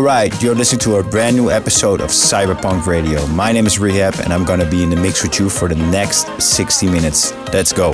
Alright, you're listening to a brand new episode of Cyberpunk Radio. My name is R3HAB, and I'm gonna be in the mix with you for the next 60 minutes. Let's go.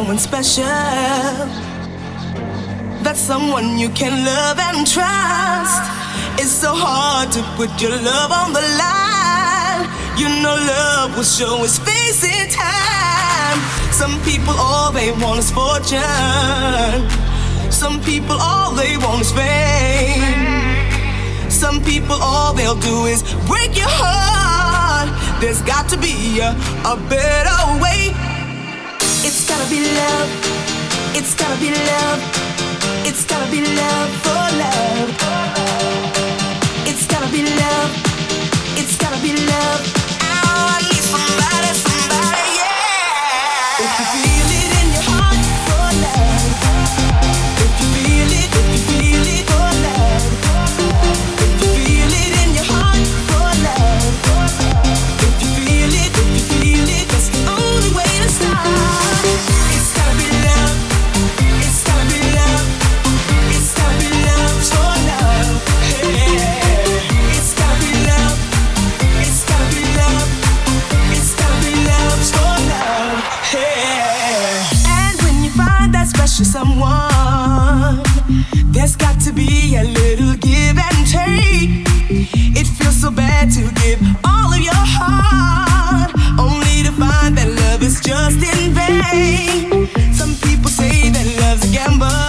Someone special. That's someone you can love and trust. It's so hard to put your love on the line. You know, love will show its face in time. Some people, all they want is fortune. Some people, all they want is fame. Some people, all they'll do is break your heart. There's got to be a, a better way be love. It's gotta be love. It's gotta be love for love. It's gotta be love. It's gotta be love. Oh, I need somebody, somebody, yeah. If you feel it in your heart for love, if you feel it, if you feel it. just in vain. Some people say that love's a gamble.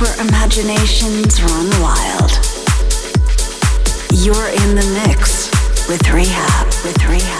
where imaginations run wild. You're in the mix with R3HAB, with R3HAB.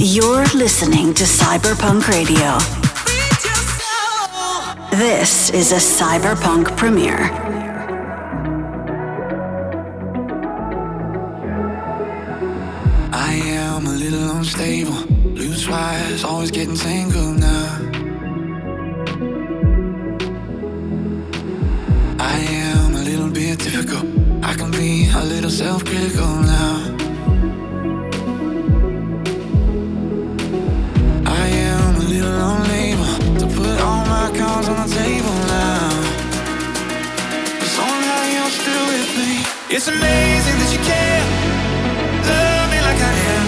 Listening to Cyberpunk Radio. This is a Cyberpunk premiere. I am a little unstable, loose wires, always getting tangled now. I am a little bit difficult, I can be a little self critical now. It's amazing that you care, love me like I am,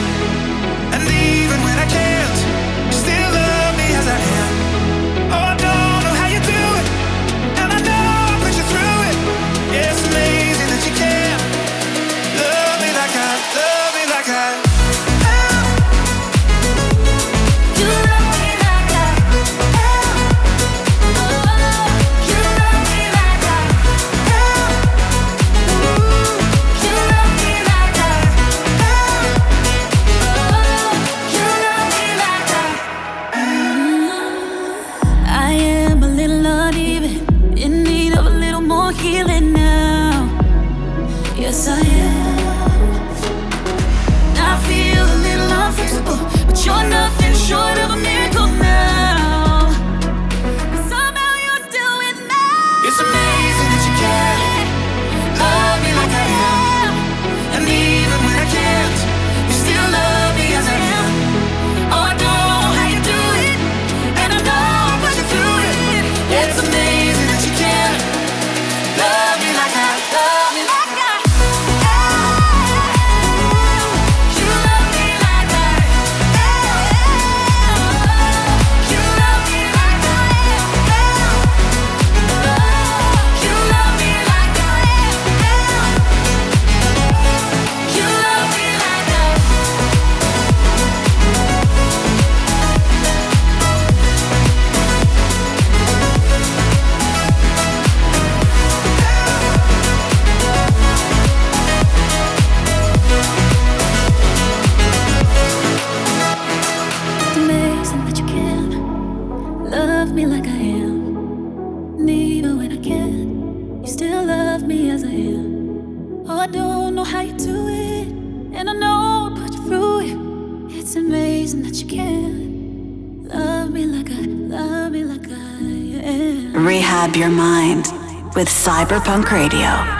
Cyberpunk Radio.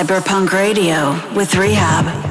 Cyberpunk Radio with R3HAB.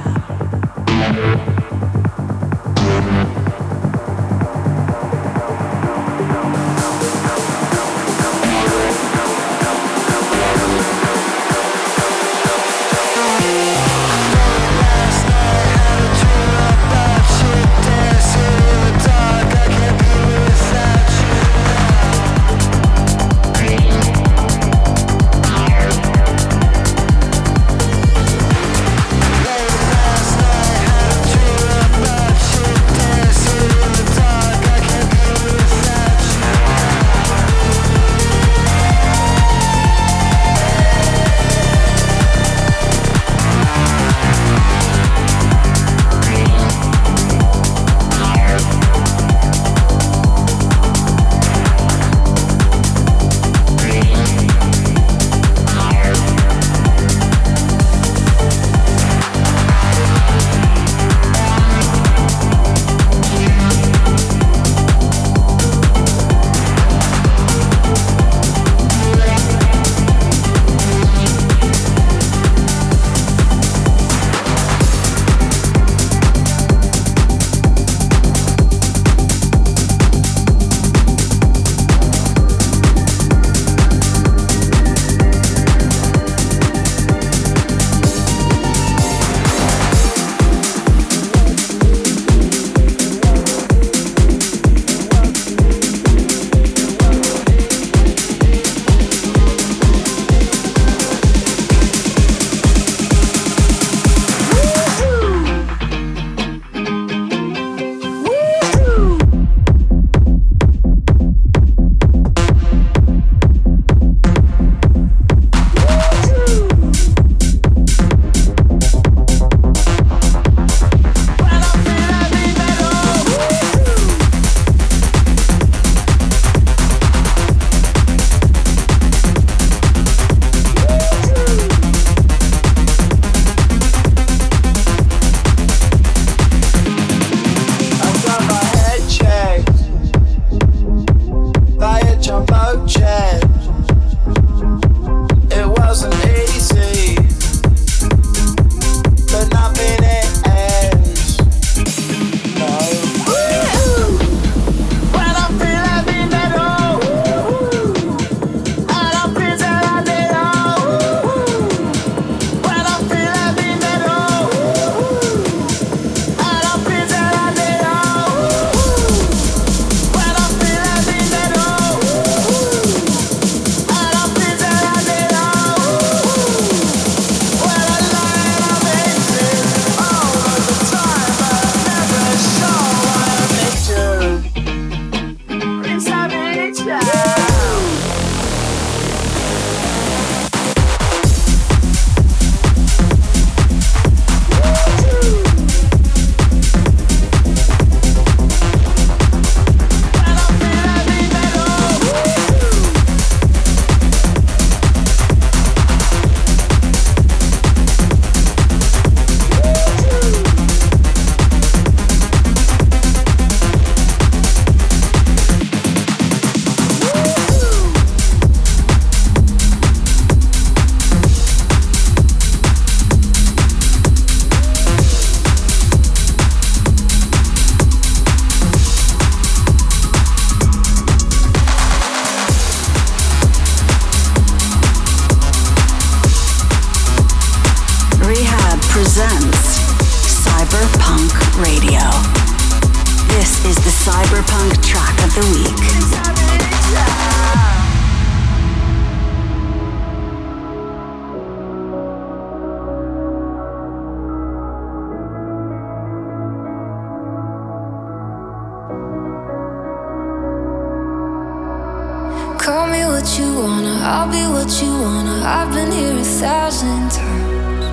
what you wanna, I'll be what you wanna. I've been here a thousand times.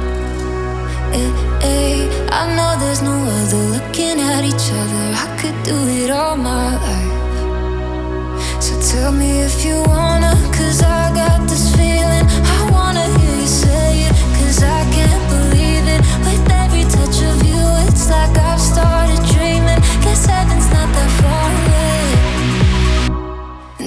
Hey, I know there's no other looking at each other. I could do it all my life. So tell me if you wanna, cause I got this feeling. I wanna hear you say it, cause I can't believe it. With every touch of you, it's like I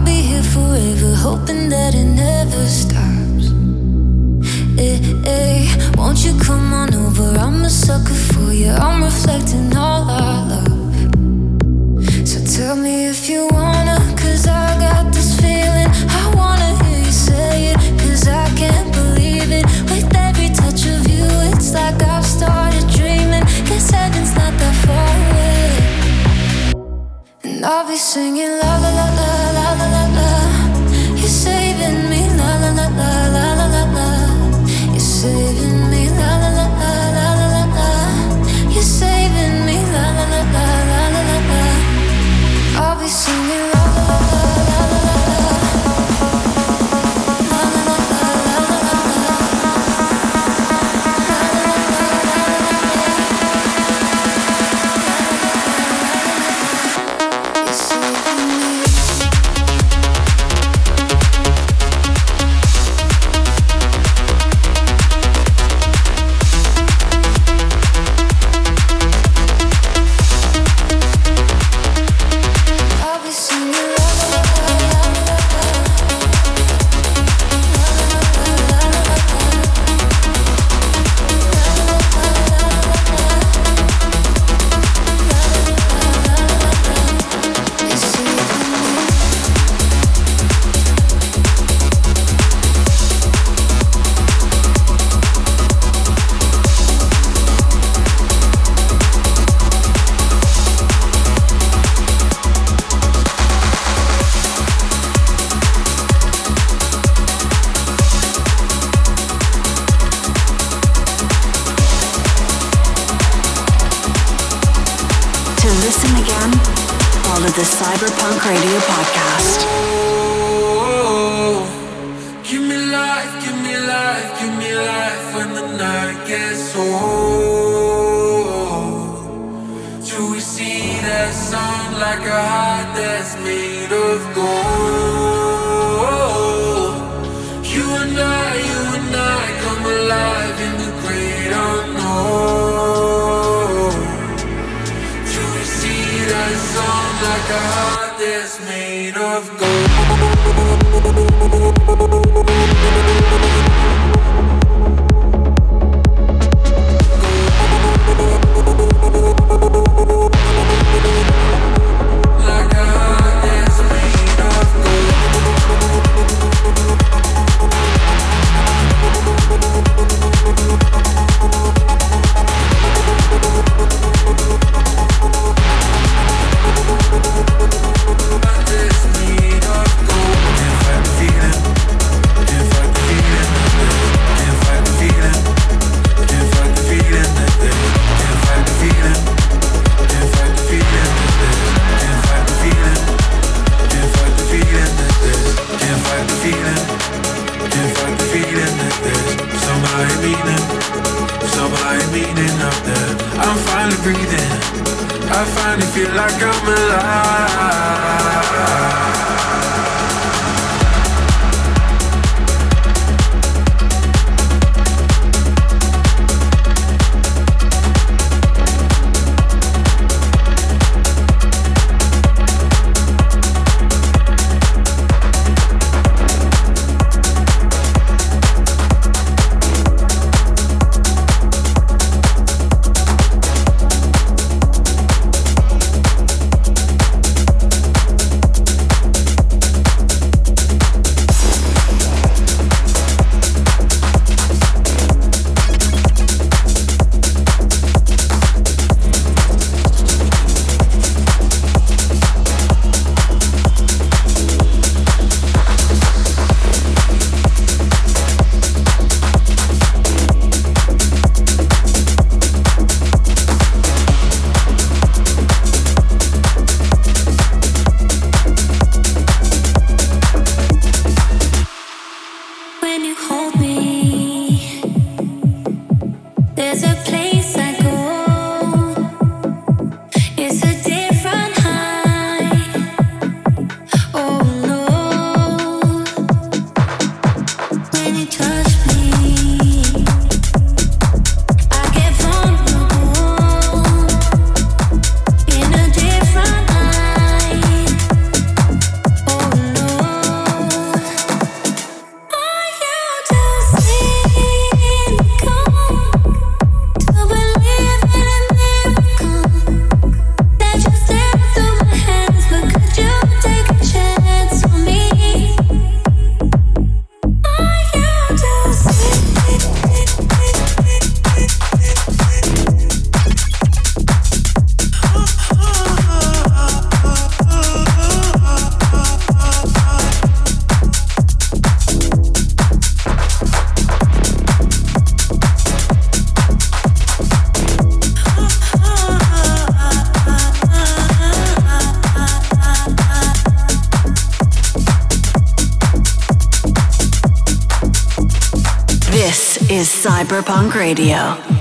I'll be here forever, hoping that it never stops. Eh, eh, won't you come on over? I'm a sucker for you. I'm reflecting all our love. So tell me if you wanna, I got this feeling. I wanna hear you say I can't believe it. With every touch of you, it's like I've started dreaming. Heaven's not that far away. And I'll be singing la la la. listen again, follow the Cyberpunk Radio Podcast. Oh, give me life, give me life, give me life when the night gets old. We see that sun like a heart that's made of gold. God is made of gold. like I'm alive. Cyberpunk Radio.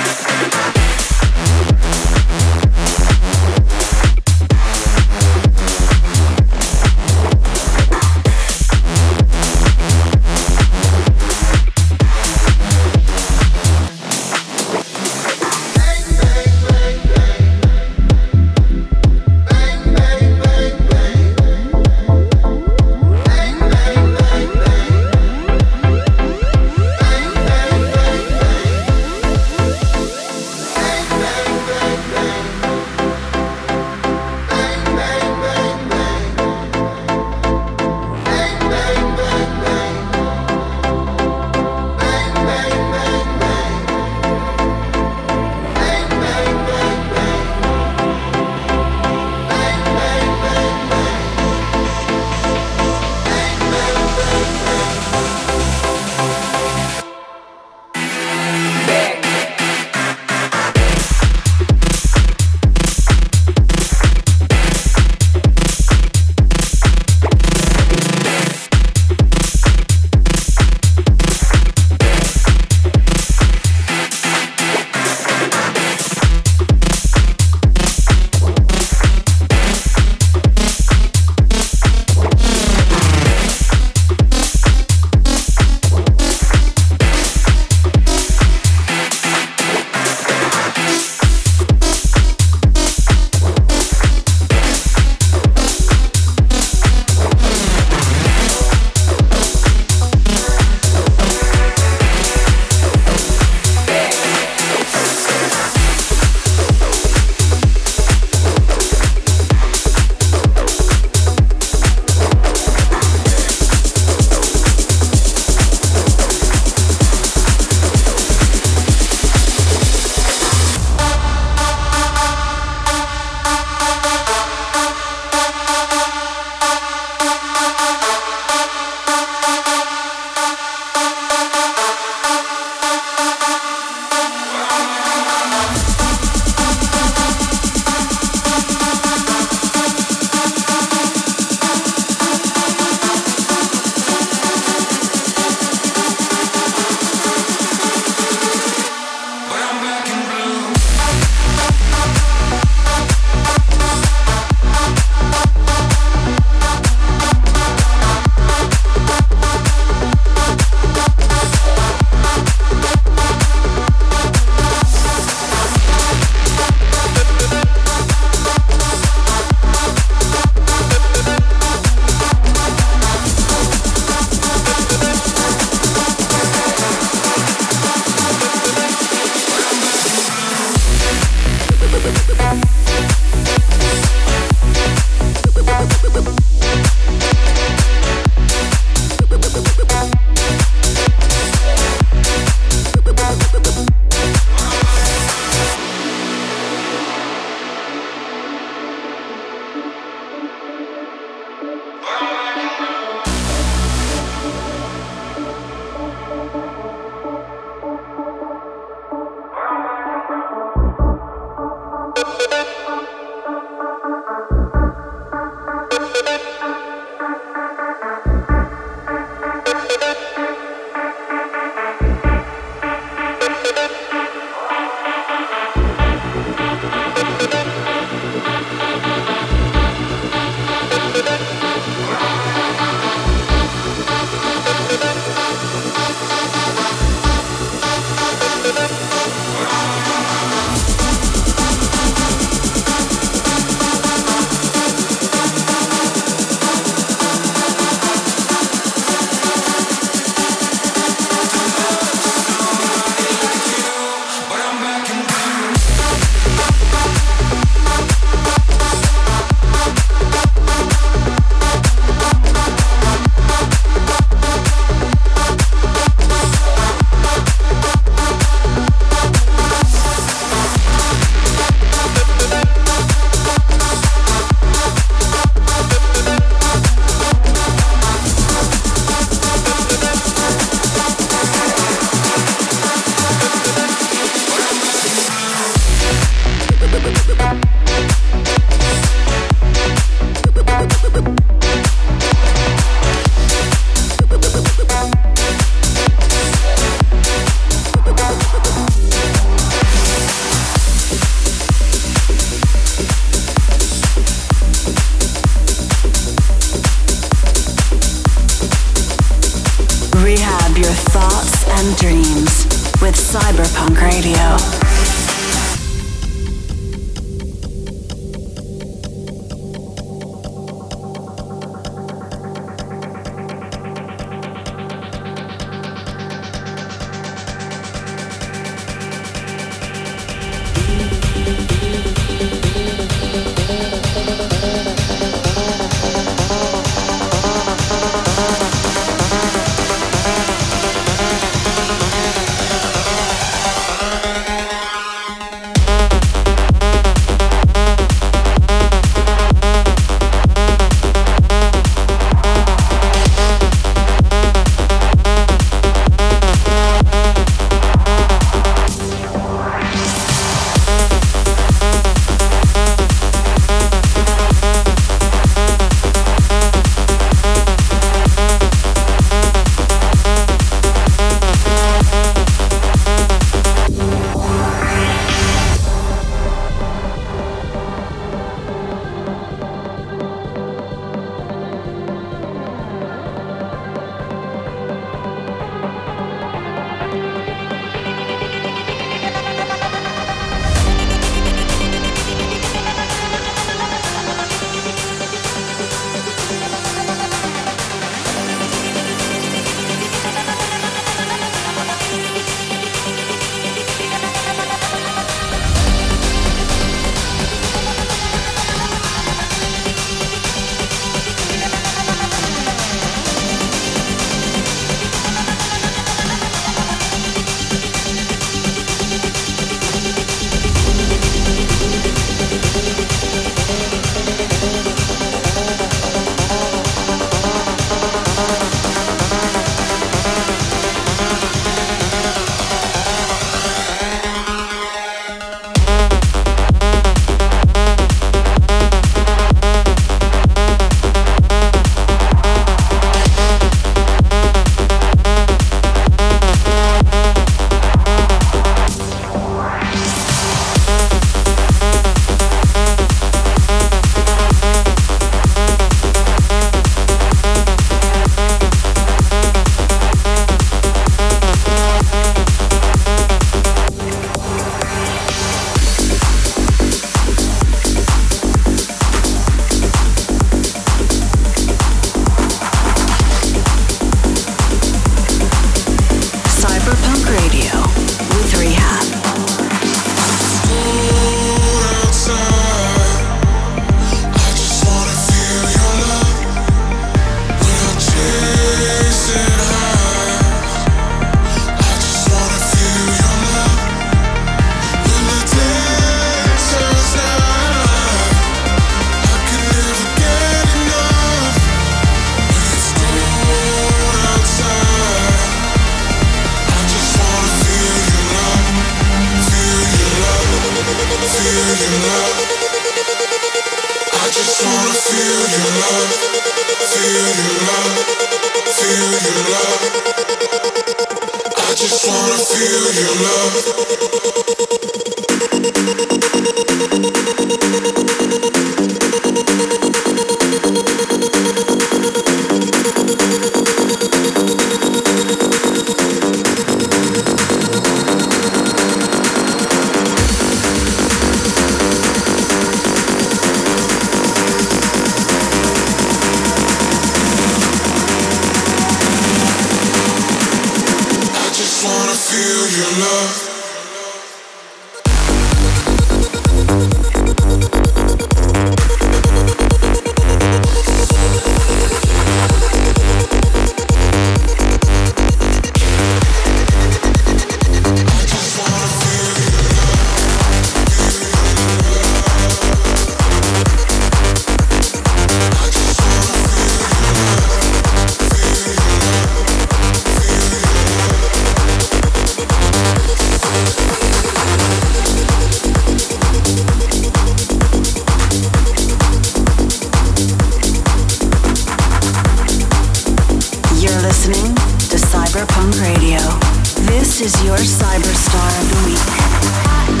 Cyberstar of the Week.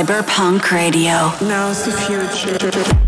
Cyberpunk Radio. Now's the future.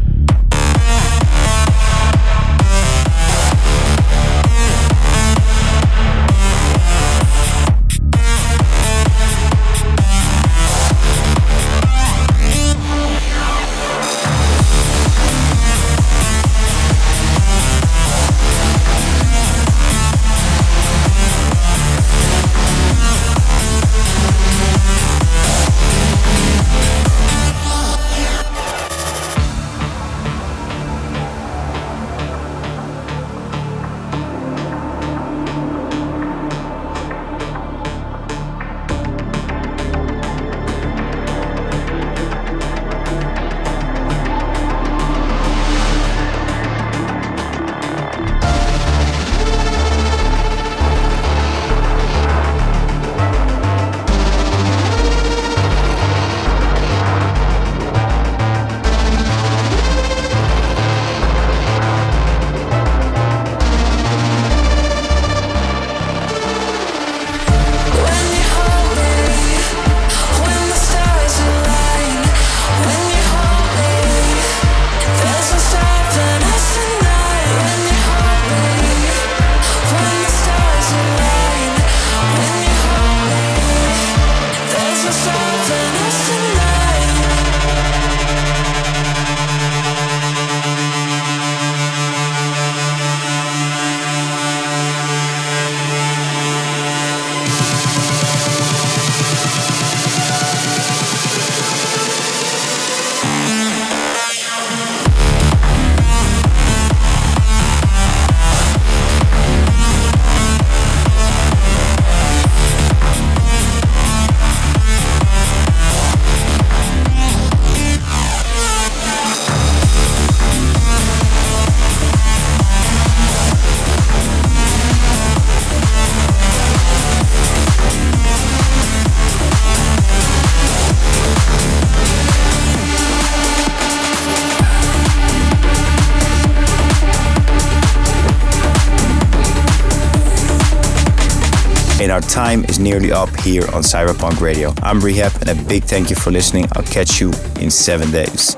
Our time is nearly up here on Cyberpunk Radio. I'm R3HAB, and a big thank you for listening. I'll catch you in seven days.